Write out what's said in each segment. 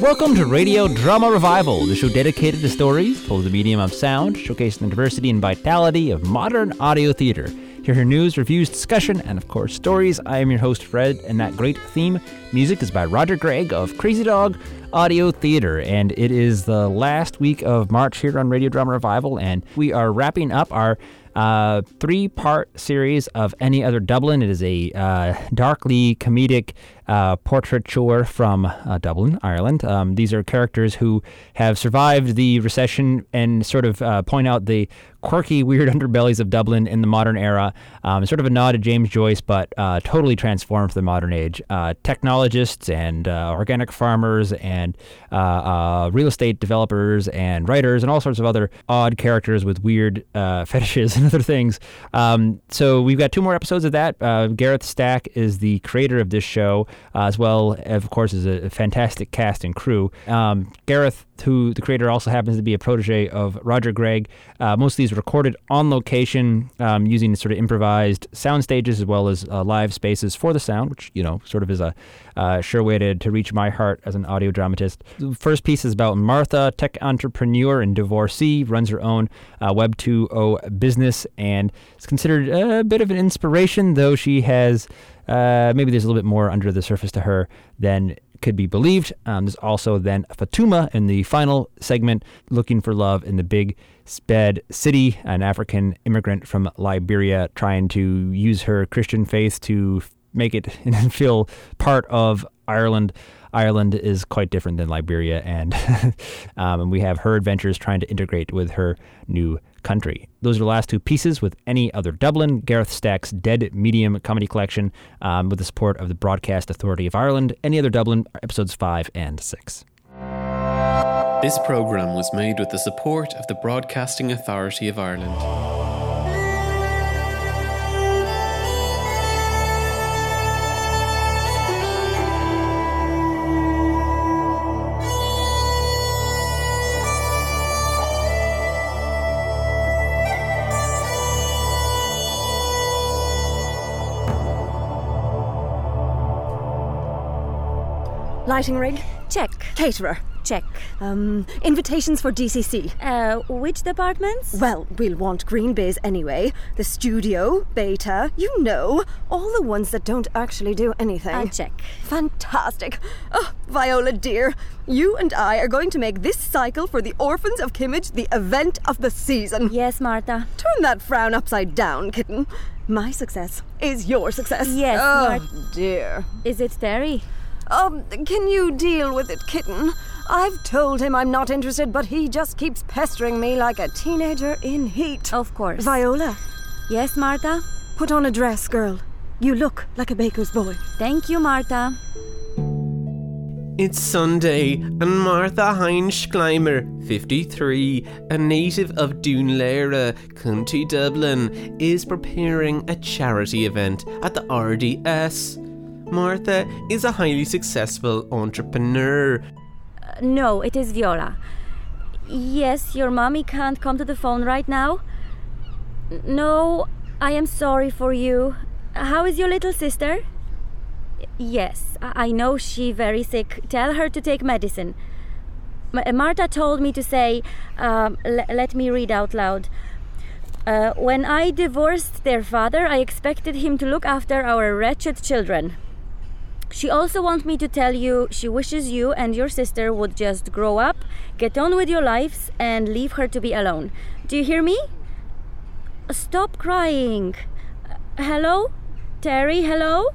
welcome to Radio Drama Revival, the show dedicated to stories told the medium of sound, showcasing the diversity and vitality of modern audio theater. Hear her news, reviews, discussion, and of course stories. I am your host, Fred, and that great theme music is by Roger Gregg of Crazy Dog Audio Theater. And it is the last week of March here on Radio Drama Revival, and we are wrapping up our uh, three part series of Any Other Dublin. It is a uh, darkly comedic uh, portraiture from uh, Dublin, Ireland. Um, these are characters who have survived the recession and sort of uh, point out the quirky, weird underbellies of Dublin in the modern era. Um, sort of a nod to James Joyce, but uh, totally transformed for the modern age. Uh, technologists and uh, organic farmers and real estate developers and writers and all sorts of other odd characters with weird fetishes and other things. Um, so we've got two more episodes of that. Gareth Stack is the creator of this show uh, as well, of course, is a fantastic cast and crew. Um, Gareth, who the creator also happens to be a protege of Roger Gregg. Uh, most of these recorded on location um, using sort of improvised sound stages as well as uh, live spaces for the sound, which, you know, sort of is a uh, sure way to, to reach my heart as an audio dramatist. The first piece is about Martha, tech entrepreneur and divorcee, runs her own uh, Web 2.0 business and is considered a bit of an inspiration, though she has uh, maybe there's a little bit more under the surface to her than could be believed. Um, there's also then Fatuma in the final segment, looking for love in the big sped city, an African immigrant from Liberia trying to use her Christian faith to make it feel part of Ireland. Ireland is quite different than Liberia, and um, and we have her adventures trying to integrate with her new country. Those are the last two pieces with any other Dublin. Gareth Stack's Dead Medium comedy collection um, with the support of the Broadcast Authority of Ireland. Any other Dublin episodes five and six. This program was made with the support of the Broadcasting Authority of Ireland. Lighting rig? Check. Caterer? Check. Um, invitations for DCC? Uh, which departments? Well, we'll want green biz anyway. The studio, beta, you know, all the ones that don't actually do anything. I'll check. Fantastic. Oh, Viola dear, you and I are going to make this cycle for the Orphans of Kimmage the event of the season. Yes, Martha. Turn that frown upside down, kitten. My success is your success. Yes, Oh, Mart- dear. Is it Terry? Um, can you deal with it, kitten? I've told him I'm not interested, but he just keeps pestering me like a teenager in heat. Of course. Viola, Yes, Martha. put on a dress, girl. You look like a baker's boy. Thank you, Martha. It's Sunday, and Martha Heinz Schleimer, 53, a native of Dún Laoghaire, County Dublin, is preparing a charity event at the RDS. Martha is a highly successful entrepreneur. Uh, no, it is Viola. Yes, your mommy can't come to the phone right now. No, I am sorry for you. How is your little sister? Yes, I know she very sick. Tell her to take medicine. Marta told me to say, um, le- let me read out loud. Uh, when I divorced their father, I expected him to look after our wretched children. She also wants me to tell you she wishes you and your sister would just grow up, get on with your lives, and leave her to be alone. Do you hear me? Stop crying. Hello? Terry, hello?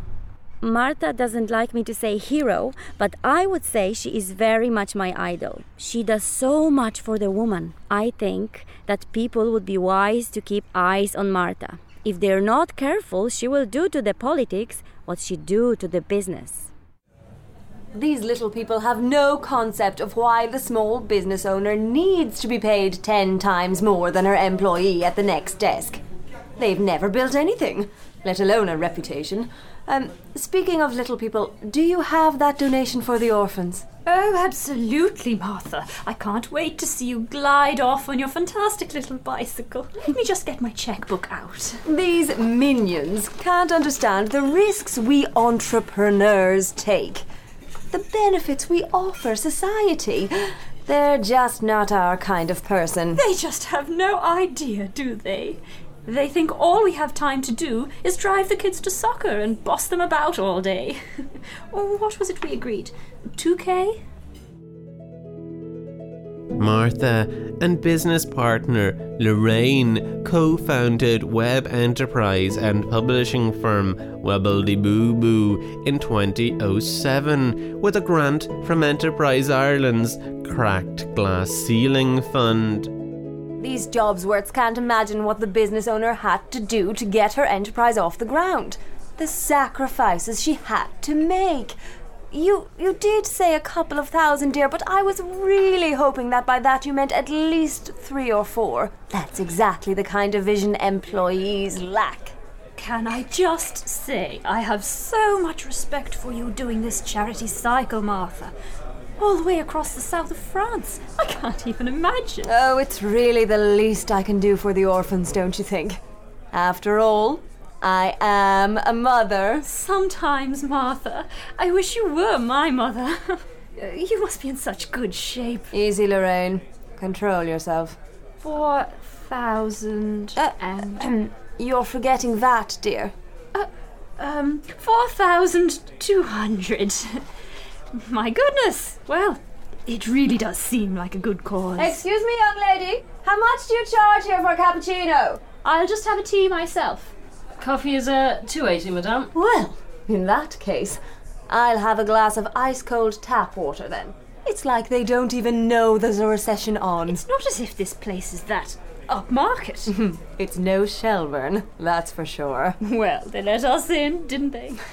Martha doesn't like me to say hero, but I would say she is very much my idol. She does so much for the woman. I think that people would be wise to keep eyes on Martha. If they're not careful, she will do to the politics what she do to the business. These little people have no concept of why the small business owner needs to be paid ten times more than her employee at the next desk. They've never built anything, let alone a reputation. Um, speaking of little people, do you have that donation for the orphans? Oh, absolutely, Martha. I can't wait to see you glide off on your fantastic little bicycle. Let me just get my checkbook out. These minions can't understand the risks we entrepreneurs take. the benefits we offer society. They're just not our kind of person. They just have no idea, do they? They think all we have time to do is drive the kids to soccer and boss them about all day. Oh, what was it we agreed? 2K? Martha and business partner Lorraine co founded web enterprise and publishing firm Webbledy Boo Boo in 2007 with a grant from Enterprise Ireland's Cracked Glass Ceiling Fund. These jobs words can't imagine what the business owner had to do to get her enterprise off the ground. The sacrifices she had to make. You you did say a couple of thousand, dear, but I was really hoping that by that you meant at least three or four. That's exactly the kind of vision employees lack. Can I just say, I have so much respect for you doing this charity cycle, Martha. All the way across the south of France. I can't even imagine. Oh, it's really the least I can do for the orphans, don't you think? After all, I am a mother. Sometimes, Martha, I wish you were my mother. you must be in such good shape. Easy, Lorraine. Control yourself. Four thousand Uh, and You're forgetting that, dear. um four thousand two hundred. My goodness. Well, it really does seem like a good cause. Excuse me, young lady. How much do you charge here for a cappuccino? I'll just have a tea myself. Coffee is a 280, madame. Well, in that case, I'll have a glass of ice cold tap water then. It's like they don't even know there's a recession on. It's not as if this place is that upmarket. It's no Shelbourne, that's for sure. well, they let us in, didn't they?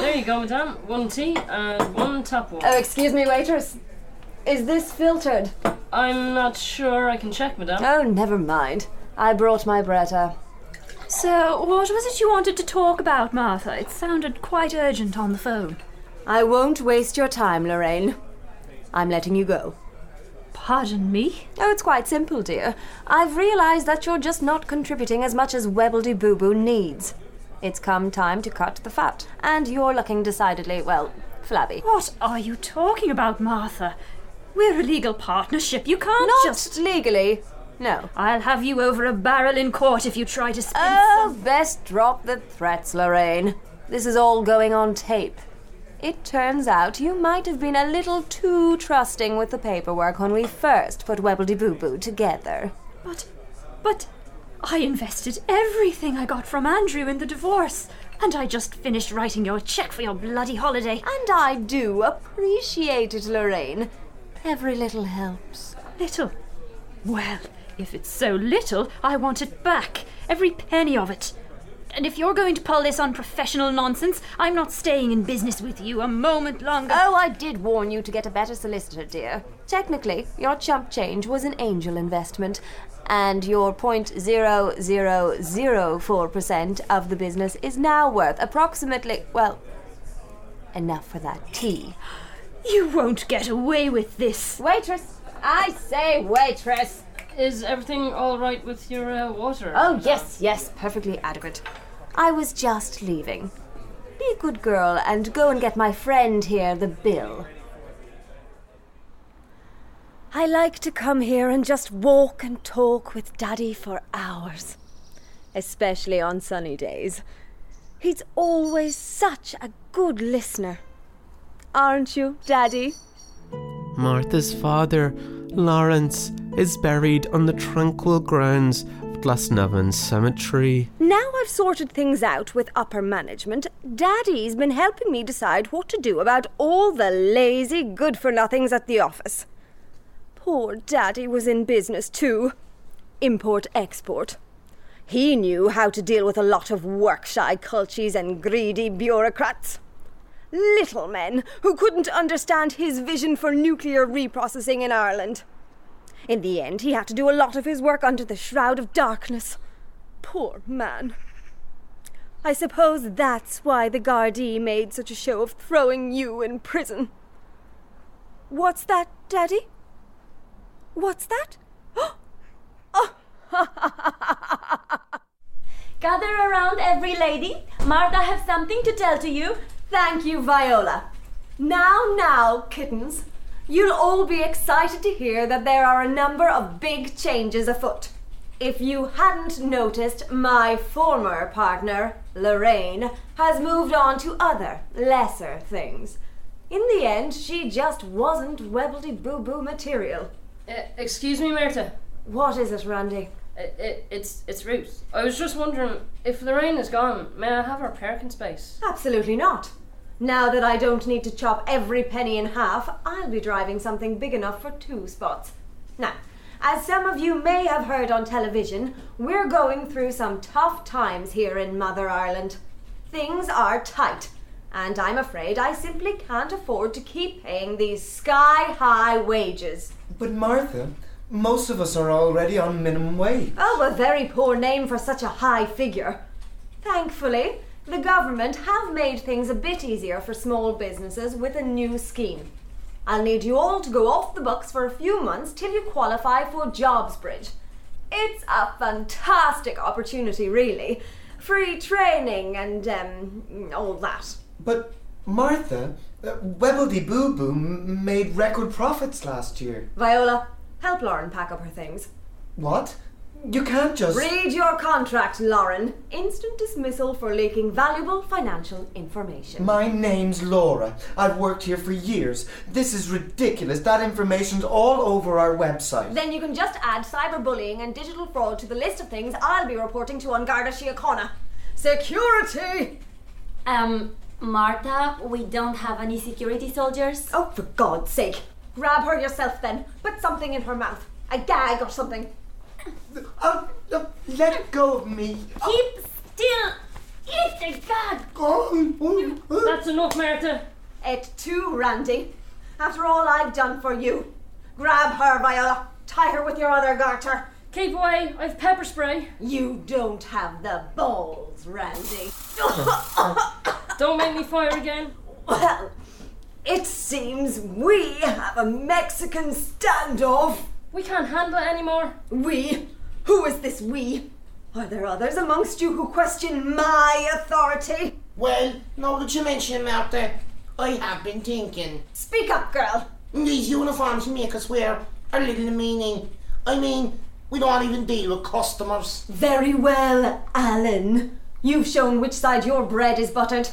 There you go, madame. One tea and one tap water. Oh, excuse me, waitress. Is this filtered? I'm not sure. I can check, madame. Oh, never mind. I brought my Brita. Uh. So, what was it you wanted to talk about, Martha? It sounded quite urgent on the phone. I won't waste your time, Lorraine. I'm letting you go. Pardon me? Oh, it's quite simple, dear. I've realized that you're just not contributing as much as Webbledy Boo Boo needs. It's come time to cut the fat, and you're looking decidedly, well, flabby. What are you talking about, Martha? We're a legal partnership. You can't Not just. legally. No. I'll have you over a barrel in court if you try to spin Oh, some- best drop the threats, Lorraine. This is all going on tape. It turns out you might have been a little too trusting with the paperwork when we first put Webbledy Boo Boo together. But, but, I invested everything I got from Andrew in the divorce, and I just finished writing your check for your bloody holiday. And I do appreciate it, Lorraine. Every little helps. Little. Well, if it's so little, I want it back. Every penny of it. And if you're going to pull this unprofessional nonsense, I'm not staying in business with you a moment longer. Oh, I did warn you to get a better solicitor, dear. Technically, your chump change was an angel investment, and your 0.0004% of the business is now worth approximately, well, enough for that tea. You won't get away with this. Waitress! I say, waitress! Is everything all right with your uh, water? Oh, yes, yes, perfectly adequate. I was just leaving. Be a good girl and go and get my friend here the bill. I like to come here and just walk and talk with Daddy for hours, especially on sunny days. He's always such a good listener. Aren't you, Daddy? Martha's father, Lawrence, is buried on the tranquil grounds of Glasnevin Cemetery. Now I've sorted things out with upper management, Daddy's been helping me decide what to do about all the lazy good for nothings at the office. Poor Daddy was in business too import export. He knew how to deal with a lot of work shy culchies and greedy bureaucrats. Little men who couldn't understand his vision for nuclear reprocessing in Ireland. In the end, he had to do a lot of his work under the shroud of darkness. Poor man. I suppose that's why the Gardaí made such a show of throwing you in prison. What's that, Daddy? What's that? oh! Gather around, every lady. Martha have something to tell to you. Thank you, Viola. Now, now, kittens, you'll all be excited to hear that there are a number of big changes afoot. If you hadn't noticed, my former partner, Lorraine, has moved on to other, lesser things. In the end, she just wasn't Webbledy Boo Boo material. Uh, excuse me, Martha. What is it, Randy? It, it, it's it's Ruth. I was just wondering if Lorraine is gone. May I have her parking space? Absolutely not. Now that I don't need to chop every penny in half, I'll be driving something big enough for two spots. Now, as some of you may have heard on television, we're going through some tough times here in Mother Ireland. Things are tight, and I'm afraid I simply can't afford to keep paying these sky high wages. But Martha, most of us are already on minimum wage. Oh, a very poor name for such a high figure. Thankfully, the government have made things a bit easier for small businesses with a new scheme. I'll need you all to go off the books for a few months till you qualify for JobBridge. It's a fantastic opportunity, really. Free training and um, all that. But Martha, uh, Webbledy Boo Boo m- made record profits last year. Viola, help Lauren pack up her things. What? You can't just. Read your contract, Lauren. Instant dismissal for leaking valuable financial information. My name's Laura. I've worked here for years. This is ridiculous. That information's all over our website. Then you can just add cyberbullying and digital fraud to the list of things I'll be reporting to An Garda Síochána. Security! Um, Martha, we don't have any security soldiers. Oh, for God's sake. Grab her yourself then. Put something in her mouth. A gag or something. Oh, oh, let go of me. Keep still! Eat the gag! Oh. That's enough, Martha. Et tu, Randy. After all I've done for you. Grab her, Viola. Tie her with your other garter. Keep away. I've pepper spray. You don't have the balls, Randy. Don't make me fire again. well, it seems we have a Mexican standoff. We can't handle it anymore. We? Who is this we? Are there others amongst you who question my authority? Well, now that you mention it, Martha, I have been thinking. Speak up, girl. These uniforms you make us wear are little meaning. I mean, we don't even deal with customers. Very well, Alan. You've shown which side your bread is buttered.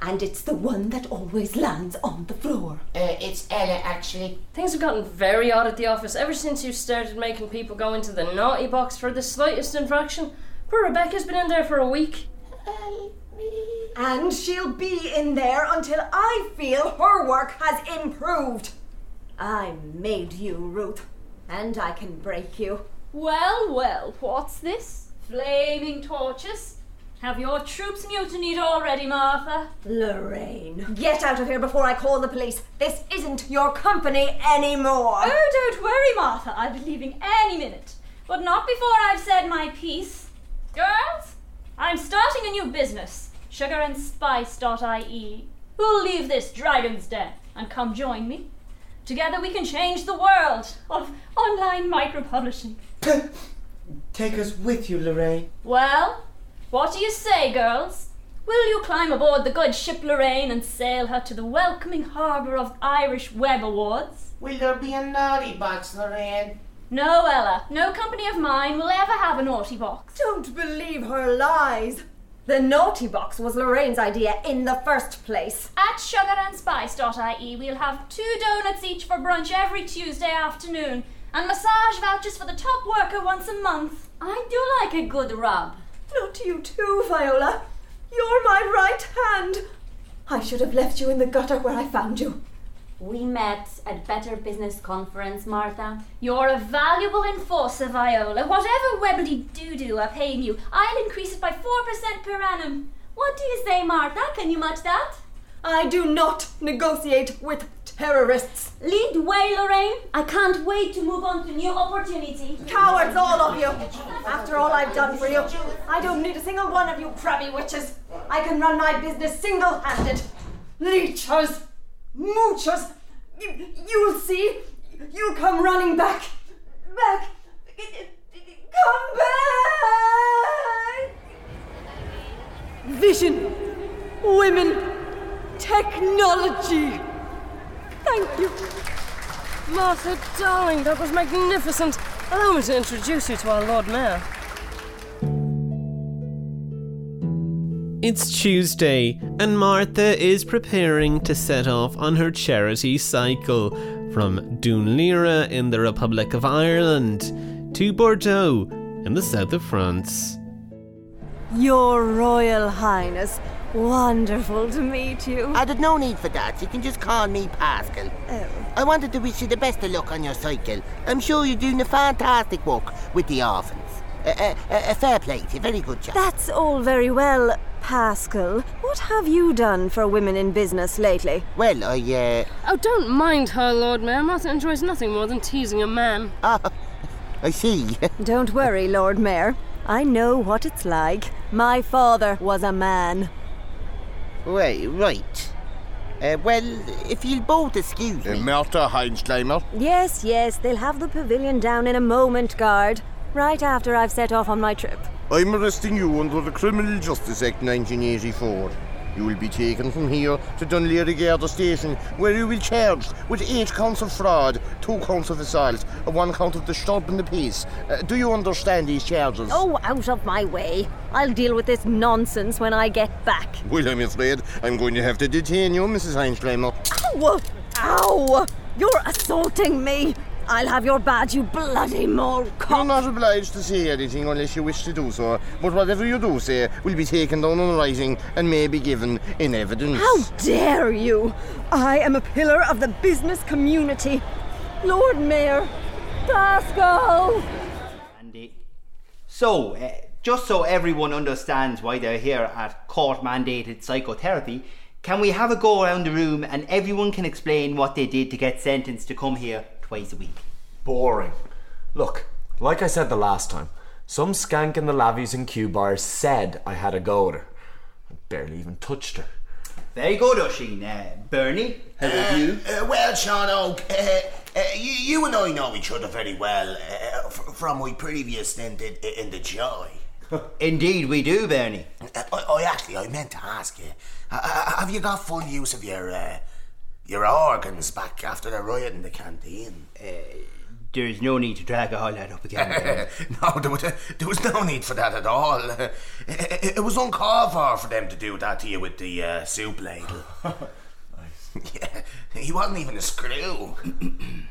And it's the one that always lands on the floor. Uh, it's Ella, actually. Things have gotten very odd at the office ever since you started making people go into the naughty box for the slightest infraction. Poor Rebecca's been in there for a week. And she'll be in there until I feel her work has improved. I made you, Ruth, and I can break you. Well, well, what's this? Flaming torches? Have your troops mutinied already, Martha? Lorraine, get out of here before I call the police. This isn't your company anymore. Oh, don't worry, Martha. I'll be leaving any minute. But not before I've said my piece. Girls, I'm starting a new business, sugarandspice.ie. Who'll leave this dragon's den and come join me? Together we can change the world of online micro publishing. Take us with you, Lorraine. Well, what do you say, girls? Will you climb aboard the good ship Lorraine and sail her to the welcoming harbour of Irish Web Awards? Will there be a naughty box, Lorraine? No, Ella. No company of mine will ever have a naughty box. Don't believe her lies. The naughty box was Lorraine's idea in the first place. At sugarandspice.ie, we'll have two donuts each for brunch every Tuesday afternoon, and massage vouchers for the top worker once a month. I do like a good rub. Not you too, Viola. You're my right hand. I should have left you in the gutter where I found you. We met at Better Business Conference, Martha. You're a valuable enforcer, Viola. Whatever Webley doo doo are paying you, I'll increase it by 4% per annum. What do you say, Martha? Can you match that? I do not negotiate with terrorists. Lead way, Lorraine. I can't wait to move on to new opportunity. Cowards, all of you. After all I've done for you, I don't need a single one of you crabby witches. I can run my business single handed. Leechers, moochers, you, you'll see. You'll come running back. Back. Come back. Vision, women, technology. Thank you. Martha, darling, that was magnificent. Allow me to introduce you to our Lord Mayor. It's Tuesday, and Martha is preparing to set off on her charity cycle from Dún Laoghaire in the Republic of Ireland to Bordeaux in the south of France. Your Royal Highness, wonderful to meet you. I did no need for that. You can just call me Pascal. Oh. I wanted to wish you the best of luck on your cycle. I'm sure you're doing a fantastic work with the orphans. A, a, a fair play to you. Very good job. That's all very well, Pascal. What have you done for women in business lately? Well, I, uh. Oh, don't mind her, Lord Mayor. Martha enjoys nothing more than teasing a man. Ah, I see. Don't worry, Lord Mayor. I know what it's like. My father was a man. Right, right. Uh, well, if you'll both excuse me. Martha Heinschleimer. Yes, yes, they'll have the pavilion down in a moment, guard. Right after I've set off on my trip. I'm arresting you under the Criminal Justice Act 1984. You will be taken from here to Dún Laoghaire Garda Station, where you will be charged with eight counts of fraud, two counts of assault, and one count of disturbing the peace. Uh, do you understand these charges? Oh, out of my way. I'll deal with this nonsense when I get back. Well, I'm afraid I'm going to have to detain you, Mrs. Heinschleimer. Ow! Ow! You're assaulting me! I'll have your badge, you bloody mole cop! You're not obliged to say anything unless you wish to do so, but whatever you do say will be taken down in writing and may be given in evidence. How dare you! I am a pillar of the business community. Lord Mayor, Pascal! Andy. So, uh, just so everyone understands why they're here at court mandated psychotherapy, can we have a go around the room and everyone can explain what they did to get sentenced to come here twice a week? Boring. Look, like I said the last time, some skank in the lavies and Q bars said I had a go at her. I barely even touched her. Very good, Oisin. Uh, Bernie, how about you? Uh, well, Sean Oak, uh, uh, you, you and I know each other very well uh, f- from my previous stint in, in the Joy. Indeed, we do, Bernie. Uh, I, I actually, I meant to ask you, uh, uh, have you got full use of your uh, your organs back after the riot in the canteen? There's no need to drag all that up again. No, there was, there was no need for that at all. Uh, it, it was uncalled for for them to do that to you with the uh, soup ladle. yeah, he wasn't even a screw.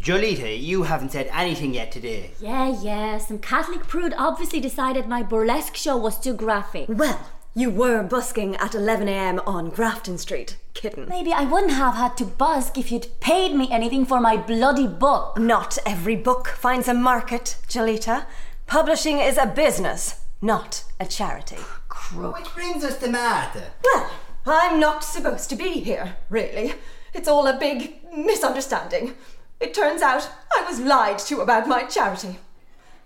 Jolita, you haven't said anything yet today. Yeah, yeah. Some Catholic prude obviously decided my burlesque show was too graphic. Well, you were busking at 11am on Grafton Street, kitten. Maybe I wouldn't have had to busk if you'd paid me anything for my bloody book. Not every book finds a market, Jolita. Publishing is a business, not a charity. Which brings us to Martha. Well, I'm not supposed to be here, really. It's all a big misunderstanding. It turns out I was lied to about my charity.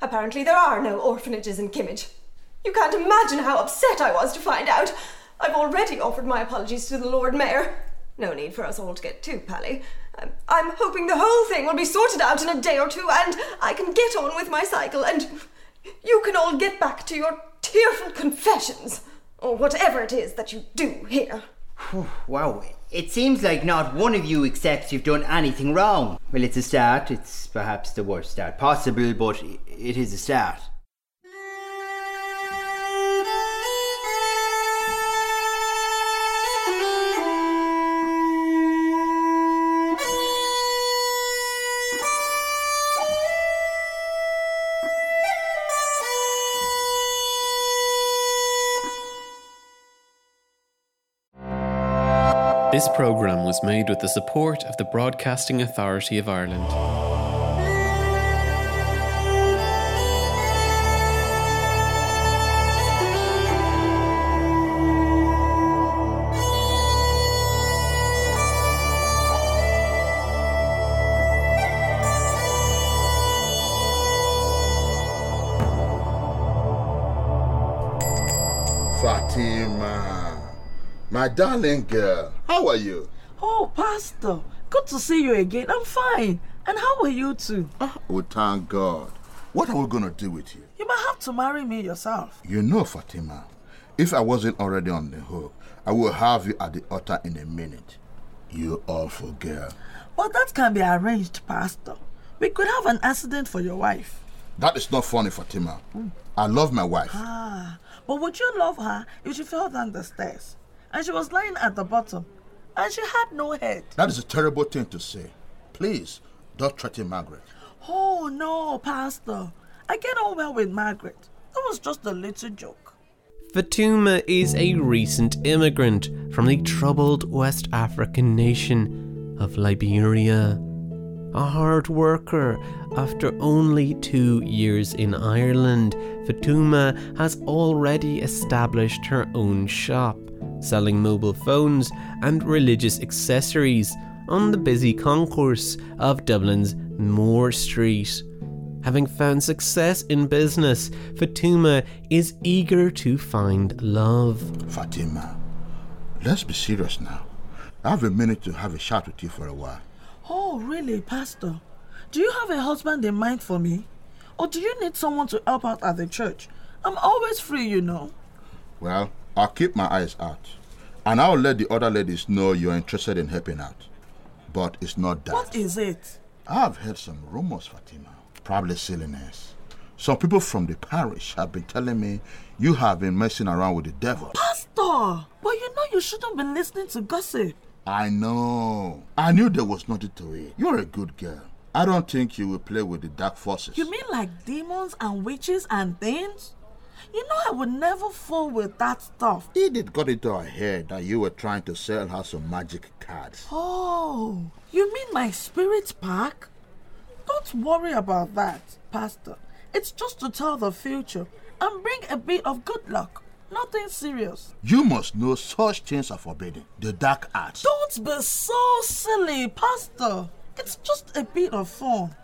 Apparently, there are no orphanages in Kimmage. You can't imagine how upset I was to find out. I've already offered my apologies to the Lord Mayor. No need for us all to get too pally. I'm, I'm hoping the whole thing will be sorted out in a day or two and I can get on with my cycle and you can all get back to your tearful confessions or whatever it is that you do here. Wow, it seems like not one of you accepts you've done anything wrong. Well, it's a start. It's perhaps the worst start possible, but it is a start. This programme was made with the support of the Broadcasting Authority of Ireland. Fatima, my darling girl, how are you? Oh, Pastor, good to see you again. I'm fine. And how are you two? Oh, thank God. What are we gonna do with you? You might have to marry me yourself. You know, Fatima, If I wasn't already on the hook, I will have you at the altar in a minute. You awful girl. But that can be arranged, Pastor. We could have an accident for your wife. That is not funny, Fatima. I love my wife. Ah, but would you love her if she fell down the stairs and she was lying at the bottom and she had no head? That is a terrible thing to say. Please, don't threaten Margaret. Oh no, Pastor. I get on well with Margaret. That was just a little joke. Fatuma is a recent immigrant from the troubled West African nation of Liberia. A hard worker, after only two years in Ireland, Fatuma has already established her own shop, selling mobile phones and religious accessories on the busy concourse of Dublin's Moore Street. Having found success in business, Fatima is eager to find love. Fatima, let's be serious now. I have a minute to have a chat with you for a while. Oh, really, Pastor? Do you have a husband in mind for me? Or do you need someone to help out at the church? I'm always free, you know. Well, I'll keep my eyes out. And I'll let the other ladies know you're interested in helping out. But it's not that. What is it? I've heard some rumors, Fatima. Probably silliness. Some people from the parish have been telling me you have been messing around with the devil. Pastor! But you know you shouldn't be listening to gossip. I know. I knew there was nothing to it. You're a good girl. I don't think you will play with the dark forces. You mean like demons and witches and things? You know I would never fool with that stuff. Edith got into her head that you were trying to sell her some magic cards. Oh, you mean my spirit pack? Don't worry about that, Pastor. It's just to tell the future and bring a bit of good luck. Nothing serious. You must know such things are forbidden. The dark arts. Don't be so silly, Pastor. It's just a bit of fun.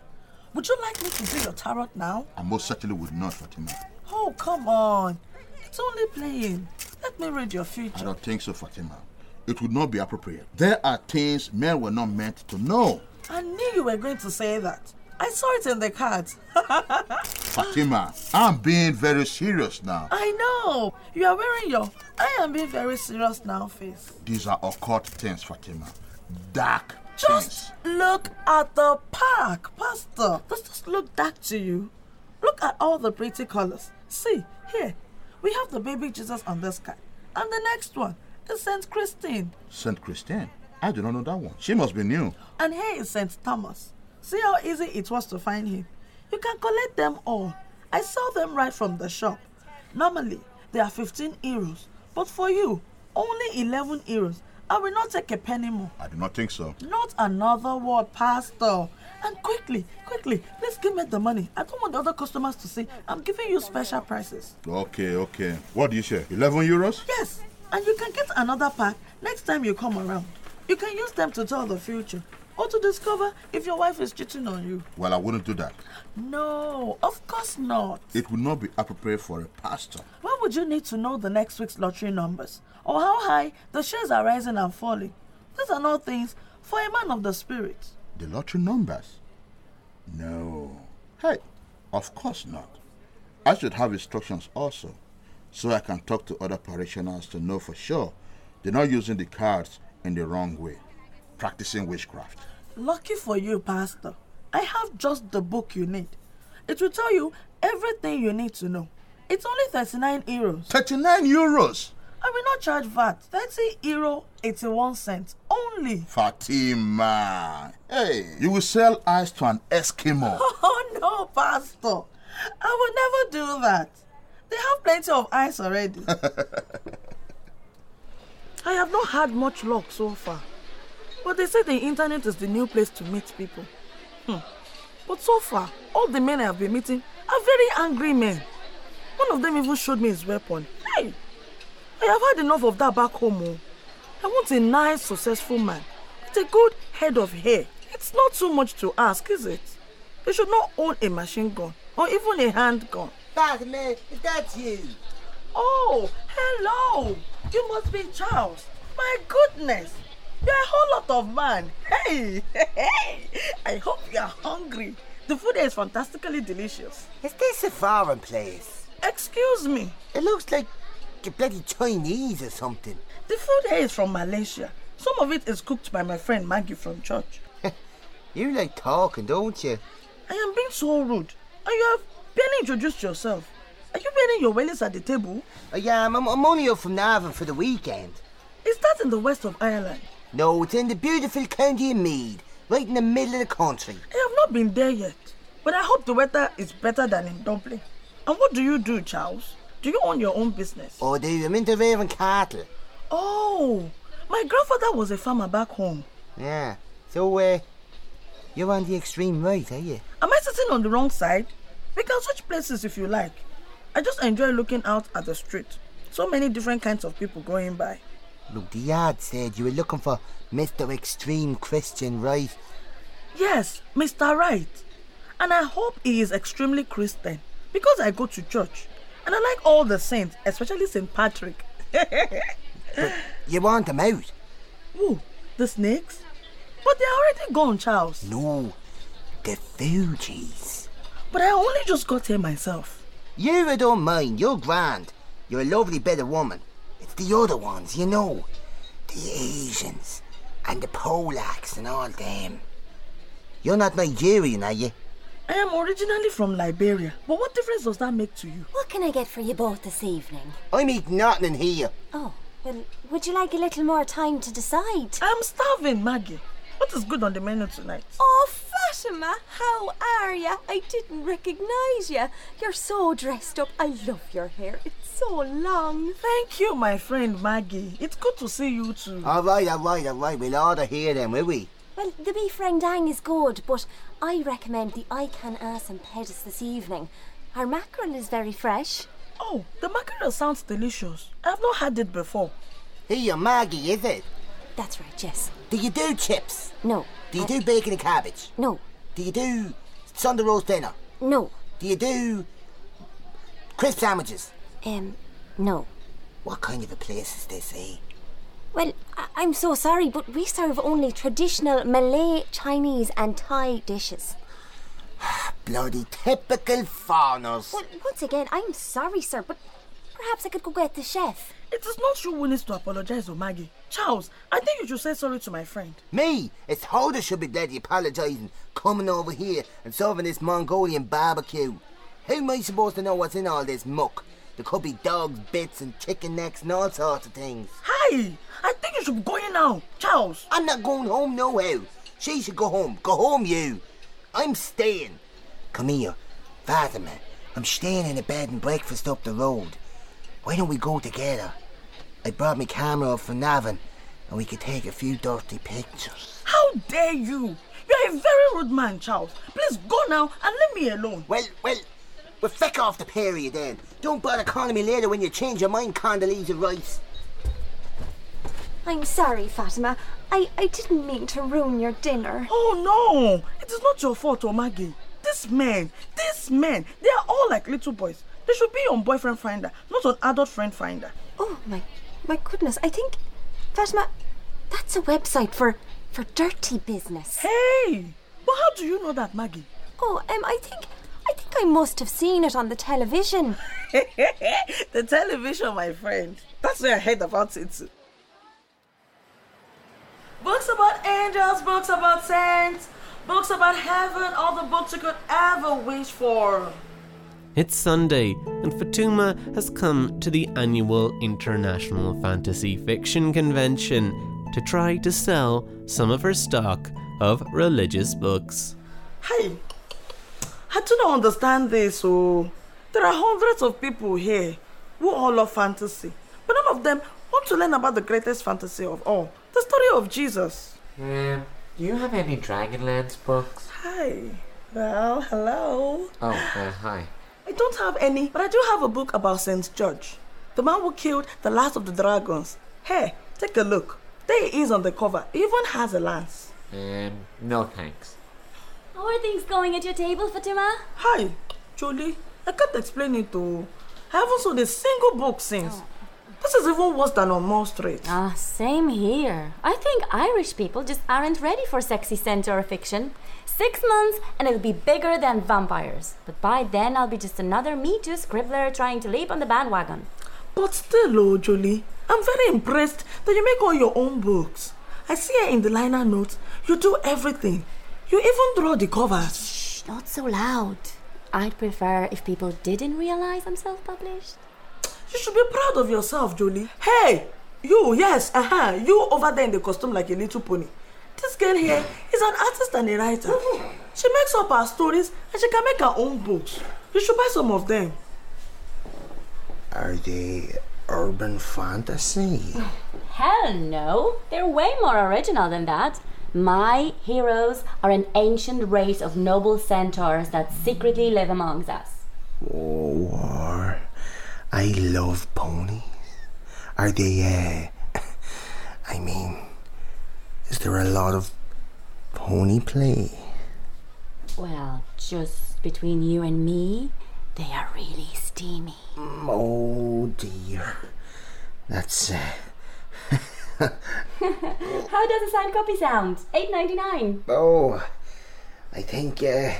Would you like me to do your tarot now? I most certainly would not, Fatima. Oh, come on. It's only playing. Let me read your future. I don't think so, Fatima. It would not be appropriate. There are things men were not meant to know. I knew you were going to say that. I saw it in the cards. Fatima, I'm being very serious now. I know. You are wearing your I am being very serious now face. These are occult things, Fatima. Dark Just look at the park, Pastor. Does this look dark to you? Look at all the pretty colors. See, here, we have the baby Jesus on this card. And the next one is St. Christine. St. Christine? I do not know that one. She must be new. And here is St. Thomas. See how easy it was to find him. You can collect them all. I saw them right from the shop. Normally, they are 15 euros. But for you, only 11 euros. I will not take a penny more. I do not think so. Not another word, Pastor. And quickly, quickly, please give me the money. I don't want the other customers to see I'm giving you special prices. Okay, okay. What do you say? 11 euros? Yes, and you can get another pack next time you come around. You can use them to tell the future or to discover if your wife is cheating on you. Well, I wouldn't do that. No, of course not. It would not be appropriate for a pastor. Why would you need to know the next week's lottery numbers or how high the shares are rising and falling? These are not things for a man of the spirit. The lottery numbers? No. Hey, of course not. I should have instructions also, so I can talk to other parishioners to know for sure they're not using the cards in the wrong way, practicing witchcraft. Lucky for you, Pastor. I have just the book you need. It will tell you everything you need to know. It's only 39 euros. 39 euros? I will not charge VAT. 30 euro 81 cents only. Fatima, hey, you will sell ice to an Eskimo. Oh no, Pastor. I will never do that. They have plenty of ice already. I have not had much luck so far. But they say the internet is the new place to meet people. Hmm. But so far, all the men I have been meeting are very angry men. One of them even showed me his weapon. I have had enough of that back home. Oh. I want a nice, successful man with a good head of hair. It's not too much to ask, is it? You should not own a machine gun or even a handgun. Bad man, is that you. Oh, hello! You must be Charles. My goodness! You're a whole lot of man. Hey, hey! I hope you're hungry. The food is fantastically delicious. Is this a foreign place? Excuse me. It looks like bloody Chinese or something. The food here is from Malaysia. Some of it is cooked by my friend Maggie from church. You like talking, don't you? I am being so rude. And you have barely introduced yourself. Are you wearing your wellies at the table? I am. I'm, I'm only up from Navan for the weekend. Is that in the west of Ireland? No, it's in the beautiful county of Meath, right in the middle of the country. I have not been there yet. But I hope the weather is better than in Dublin. And what do you do, Charles? Do you own your own business? Oh, do you? I'm into rearing cattle. Oh, my grandfather was a farmer back home. Yeah. So, uh, you're on the extreme right, are you? Am I sitting on the wrong side? We can switch places if you like. I just enjoy looking out at the street. So many different kinds of people going by. Look, the yard said you were looking for Mr. Extreme Christian, right? Yes, Mr. Right. And I hope he is extremely Christian because I go to church. And I like all the saints, especially St. Patrick. But you want them out? Who? The snakes? But they're already gone, Charles. No, the Fugees. But I only just got here myself. You don't mind, you're grand. You're a lovely bit of woman. It's the other ones, you know. The Asians and the Polacks and all them. You're not Nigerian, are you? I am originally from Liberia, but what difference does that make to you? What can I get for you both this evening? I'm eating nothing in here. Oh, well, would you like a little more time to decide? I'm starving, Maggie. What is good on the menu tonight? Oh, Fatima, how are you? I didn't recognize you. You're so dressed up. I love your hair. It's so long. Thank you, my friend Maggie. It's good to see you too. All right, all right, all right. We'll order here then, will we? Well, the beef rendang is good, but I recommend the ikan asam pedas this evening. Our mackerel is very fresh. Oh, the mackerel sounds delicious. I've not had it before. Here, Maggie, is it? That's right, yes. Do you do chips? No. Do you do bacon and cabbage? No. Do you do Sunday roast dinner? No. Do you do crisp sandwiches? Um, no. What kind of a place is this, eh? Well, I- I'm so sorry, but we serve only traditional Malay, Chinese, and Thai dishes. Bloody typical foreigners. Well, once again, I'm sorry, sir, but perhaps I could go get the chef. It is not you who needs to apologize, oh Maggie. Charles, I think you should say sorry to my friend. Me? It's Hoda should be bloody apologising, coming over here and serving this Mongolian barbecue. How am I supposed to know what's in all this muck? There could be dogs' bits and chicken necks and all sorts of things. Hi! I think you should be going now. Charles! I'm not going home no how. She should go home. Go home, you. I'm staying. Come here. Fatima, I'm staying in a bed and breakfast up the road. Why don't we go together? I brought my camera up from Navan and we could take a few dirty pictures. How dare you? You're a very rude man, Charles. Please go now and leave me alone. Well, well, we'll feck off the period then. Don't bother calling me later when you change your mind, Condoleezza Rice. I'm sorry, Fatima. I, I didn't mean to ruin your dinner. Oh no! It is not your fault, Maggie. This man, this men, they are all like little boys. They should be on boyfriend finder, not on adult friend finder. Oh my, my goodness! I think, Fatima, that's a website for for dirty business. Hey, but how do you know that, Maggie? Oh, um, I think I think I must have seen it on the television. the television, my friend. That's where I heard about it. Books about angels, books about saints, books about heaven, all the books you could ever wish for. It's Sunday, and Fatuma has come to the annual International Fantasy Fiction Convention to try to sell some of her stock of religious books. Hey, I do not understand this. So there are hundreds of people here who all love fantasy, but none of them want to learn about the greatest fantasy of all, the story of Jesus. Um, do you have any Dragonlance books? Hi. Well, hello. Oh, uh, hi. I don't have any, but I do have a book about Saint George, the man who killed the last of the dragons. Hey, take a look. There he is on the cover. He even has a lance. Um, no thanks. How are things going at your table, Fatima? Hi, Julie. I can't explain it though. I haven't sold a single book since. This is even worse than on Moore Street. Ah, same here. I think Irish people just aren't ready for sexy centaur fiction. Six months and it'll be bigger than vampires. But by then I'll be just another Me Too scribbler trying to leap on the bandwagon. But still, oh, Jolie, I'm very impressed that you make all your own books. I see in the liner notes, you do everything. You even draw the covers. Shh, not so loud. I'd prefer if people didn't realize I'm self published. You should be proud of yourself, Jolie. Hey, you, yes, uh huh, you over there in the costume like a little pony. This girl here is an artist and a writer. She makes up her stories and she can make her own books. You should buy some of them. Are they urban fantasy? Hell no. They're way more original than that. My heroes are an ancient race of noble centaurs that secretly live amongst us. Oh, war. I love ponies. Are they, uh. I mean, is there a lot of pony play? Well, just between you and me, they are really steamy. Oh dear. That's, uh. How does a signed copy sound? Eight ninety nine. Oh, I think, uh.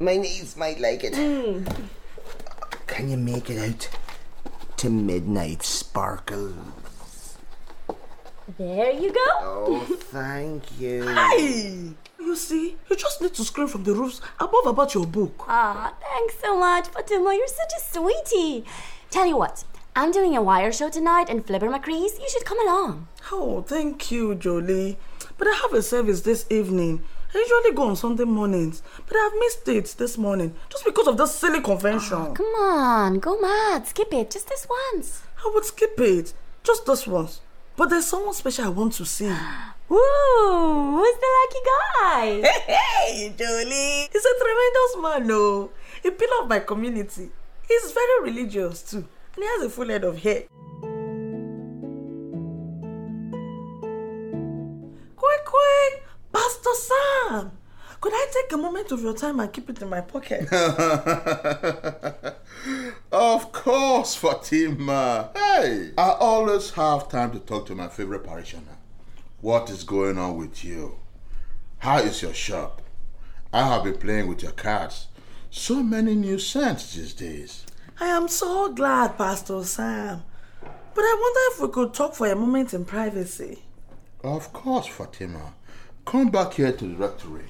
My niece might like it. Can you make it out to Midnight sparkles? There you go. Oh, thank you. Hey! You see, you just need to scream from the roofs above about your book. Ah, thanks so much, Fatima. You're such a sweetie. Tell you what, I'm doing a wire show tonight in Flipper McCree's. You should come along. Oh, thank you, Jolie. But I have a service this evening. I usually go on Sunday mornings, but I've missed it this morning just because of this silly convention. Oh, come on, go mad. Skip it just this once. I would skip it, just this once. But there's someone special I want to see. Woo! Who's the lucky guy? Hey, Jolie! He's a tremendous man, no. A pillar of my community. He's very religious too, and he has a full head of hair. Quick, quick! Pastor Sam! Could I take a moment of your time and keep it in my pocket? of course, Fatima. Hey, I always have time to talk to my favorite parishioner. What is going on with you? How is your shop? I have been playing with your cards. So many new scents these days. I am so glad, Pastor Sam. But I wonder if we could talk for a moment in privacy. Of course, Fatima. Come back here to the rectory.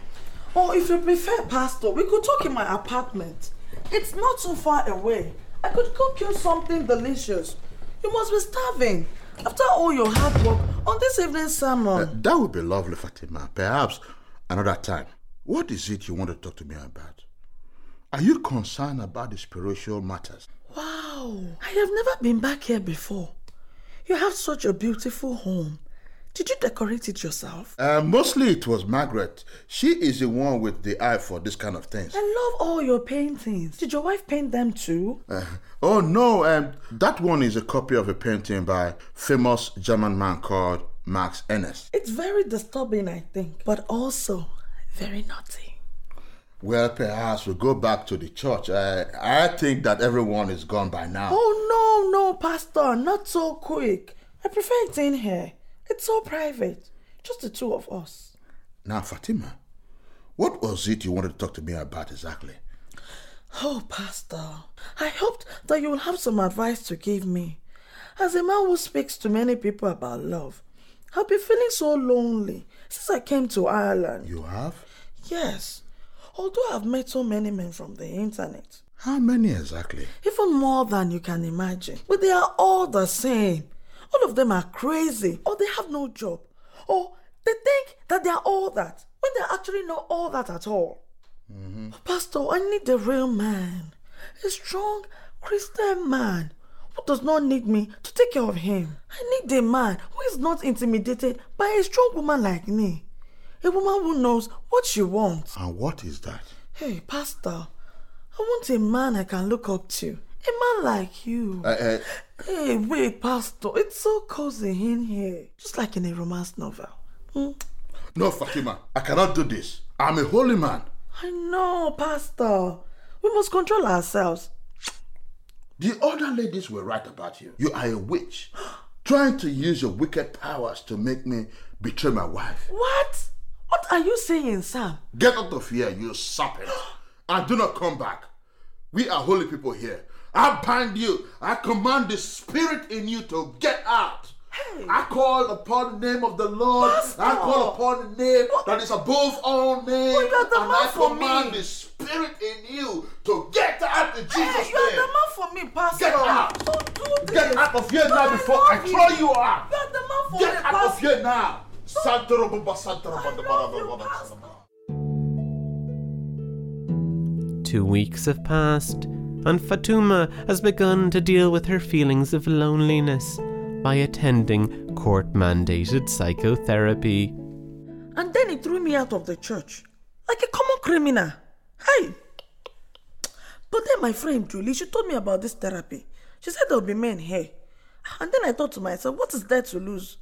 Or if you prefer, Pastor, we could talk in my apartment. It's not so far away. I could cook you something delicious. You must be starving. After all your hard work on this evening's sermon. Uh, that would be lovely, Fatima. Perhaps another time. What is it you want to talk to me about? Are you concerned about the spiritual matters? Wow, I have never been back here before. You have such a beautiful home. Did you decorate it yourself? Uh, mostly it was Margaret. She is the one with the eye for this kind of things. I love all your paintings. Did your wife paint them too? Uh, oh no, um, that one is a copy of a painting by famous German man called Max Ernst. It's very disturbing, I think, but also very naughty. Well, perhaps we'll go back to the church. Uh, I think that everyone is gone by now. Oh no, no, Pastor, not so quick. I prefer it in here. It's so private. Just the two of us. Now, Fatima, what was it you wanted to talk to me about exactly? Oh, Pastor, I hoped that you would have some advice to give me. As a man who speaks to many people about love, I've been feeling so lonely since I came to Ireland. You have? Yes. Although I've met so many men from the internet. How many exactly? Even more than you can imagine. But they are all the same. All of them are crazy, or they have no job, or they think that they are all that when they're actually not all that at all. Mm-hmm. Pastor, I need a real man, a strong Christian man who does not need me to take care of him. I need a man who is not intimidated by a strong woman like me, a woman who knows what she wants. And what is that? Hey, Pastor, I want a man I can look up to. A man like you. Uh, uh, hey, wait, Pastor. It's so cozy in here. Just like in a romance novel. Hmm? No, Fatima. I cannot do this. I'm a holy man. I know, Pastor. We must control ourselves. The other ladies were right about you. You are a witch. Trying to use your wicked powers to make me betray my wife. What? What are you saying, Sam? Get out of here, you serpent. and do not come back. We are holy people here. I bind you. I command the spirit in you to get out. I call upon the name of the Lord. Pastor. I call upon the name that is above all names. But you're the and man I command the spirit in you to get out in Jesus' Hey, you are name. the man for me, Pastor. Get out. Don't do Get out of here now I before I throw you out. You are the man for Get me, out of here now. Two weeks have passed, and Fatima has begun to deal with her feelings of loneliness by attending court mandated psychotherapy. And then he threw me out of the church. Like a common criminal. Hey! But then my friend Julie, she told me about this therapy. She said there'll be men here. And then I thought to myself, what is there to lose?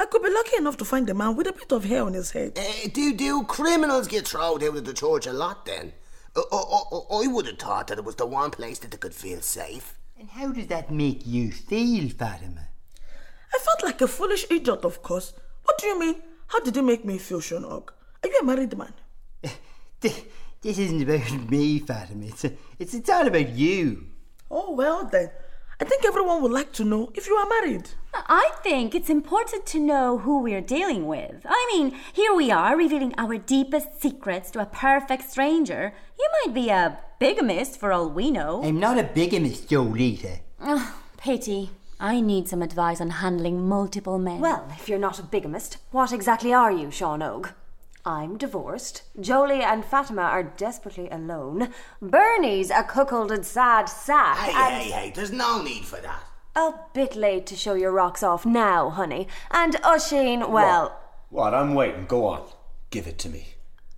I could be lucky enough to find a man with a bit of hair on his head. Eh, do do criminals get thrown out of the church a lot then? I, I, I would have thought that it was the one place that they could feel safe. And how does that make you feel, Fatima? I felt like a foolish idiot, of course. What do you mean? How did it make me feel, Sean Og? Are you a married man? This isn't about me, Fatima. It's, it's, it's all about you. Oh, well then. I think everyone would like to know if you are married. I think it's important to know who we're dealing with. I mean, here we are revealing our deepest secrets to a perfect stranger. You might be a bigamist for all we know. I'm not a bigamist, Jolita. Ugh, pity. I need some advice on handling multiple men. Well, if you're not a bigamist, what exactly are you, Sean Og? I'm divorced. Jolie and Fatima are desperately alone. Bernie's a cuckolded sad sack. Hey, and hey, hey, there's no need for that. A bit late to show your rocks off now, honey. And Oisin, well, What? I'm waiting. Go on. Give it to me.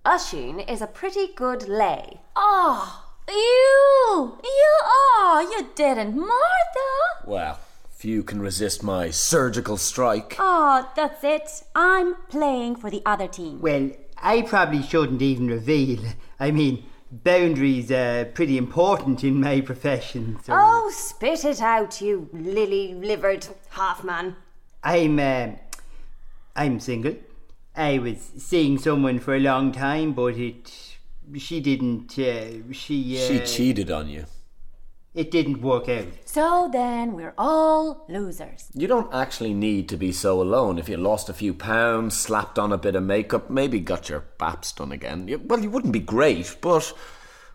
Oisin is a pretty good lay. Oh, you! You are! You didn't, Martha! Well, few can resist my surgical strike. Oh, that's it. I'm playing for the other team. Well, I probably shouldn't even reveal. I mean, boundaries are pretty important in my profession. So Oh, spit it out, you lily livered half man. I'm, uh, I'm single. I was seeing someone for a long time, but it, she didn't. Uh, she. Uh, She cheated on you. It didn't work out. So then we're all losers. You don't actually need to be so alone. If you lost a few pounds, slapped on a bit of makeup, maybe got your baps done again. You, well, you wouldn't be great, but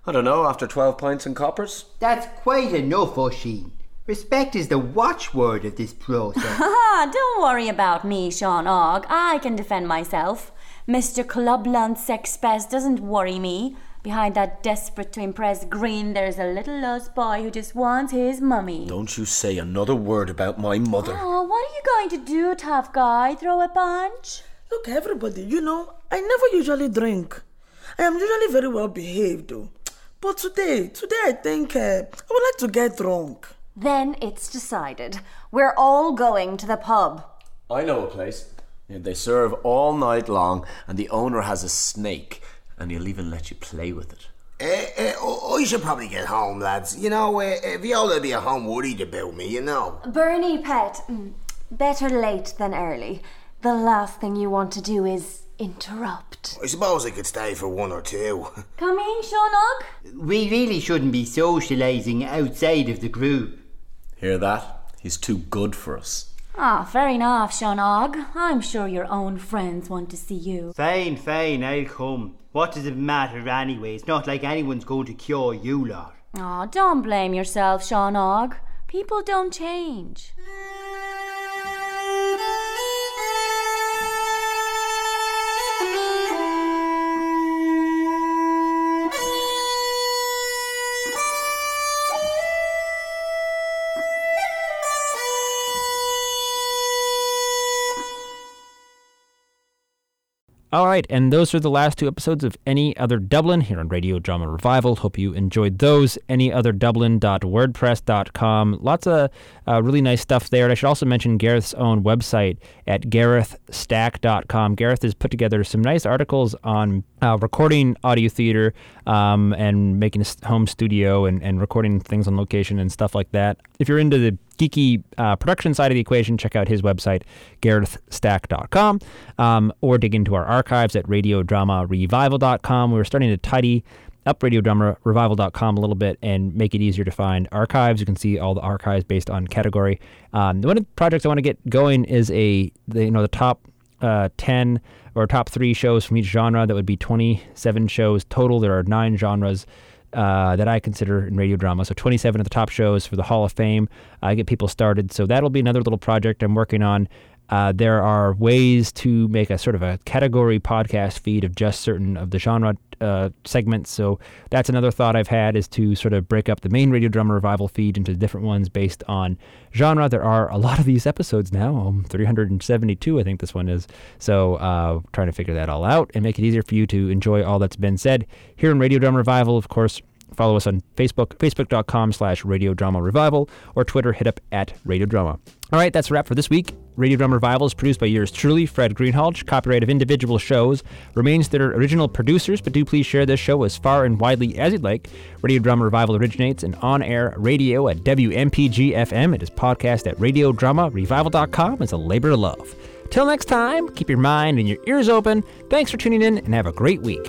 I don't know, after 12 pints and coppers? That's quite enough, Oisin. Respect is the watchword of this process. Haha, don't worry about me, Sean Og. I can defend myself. Mr. Clubland Sex Pest doesn't worry me. Behind that desperate to impress grin, there's a little lost boy who just wants his mummy. Don't you say another word about my mother. Oh, what are you going to do, tough guy? Throw a punch? Look, everybody, you know, I never usually drink. I am usually very well behaved, though. But today, today I think uh, I would like to get drunk. Then it's decided. We're all going to the pub. I know a place. Yeah, they serve all night long, and the owner has a snake, and he'll even let you play with it. Eh, eh, I I should probably get home, lads. You know, uh, uh, Viola be at home worried about me, you know. Bernie, pet, mm, better late than early. The last thing you want to do is interrupt. I suppose I could stay for one or two. Come in, Sean we really shouldn't be socialising outside of the group. Hear that? He's too good for us. Ah, fair enough, Sean Og. I'm sure your own friends want to see you. Fine, fine, I'll come. What does it matter anyway? It's not like anyone's going to cure you lot. Oh, don't blame yourself, Sean Og. People don't change. All right, and those are the last two episodes of Any Other Dublin here on Radio Drama Revival. Hope you enjoyed those. AnyOtherDublin.wordpress.com. Lots of uh, really nice stuff there. And I should also mention Gareth's own website at GarethStack.com. Gareth has put together some nice articles on uh, recording audio theater um, and making a home studio and, and recording things on location and stuff like that. If you're into the geeky uh, production side of the equation, check out his website, garethstack.com, um, or dig into our archives at radiodramarevival.com. We're starting to tidy up radiodramarevival.com a little bit and make it easier to find archives. You can see all the archives based on category. Um, one of the projects I want to get going is a the, you know the top uh, 10 or top three shows from each genre. That would be 27 shows total. There are nine genres. Uh, that I consider in radio drama. So 27 of the top shows for the Hall of Fame. I get people started. So that'll be another little project I'm working on. Uh, there are ways to make a sort of a category podcast feed of just certain of the genre uh, segments. So that's another thought I've had is to sort of break up the main Radio Drama Revival feed into different ones based on genre. There are a lot of these episodes now, um, 372, I think this one is. So uh, trying to figure that all out and make it easier for you to enjoy all that's been said here in Radio Drama Revival. Of course, follow us on Facebook, facebook.com slash Radio Drama Revival, or Twitter, hit up at Radio Drama. All right, that's a wrap for this week. Radio Drama Revival is produced by yours truly, Fred Greenhalgh. Copyright of individual shows remains their original producers, but do please share this show as far and widely as you'd like. Radio Drama Revival originates in on-air radio at WMPG FM. It is podcast at radiodramarevival.com. It's a labor of love. Till next time, keep your mind and your ears open. Thanks for tuning in and have a great week.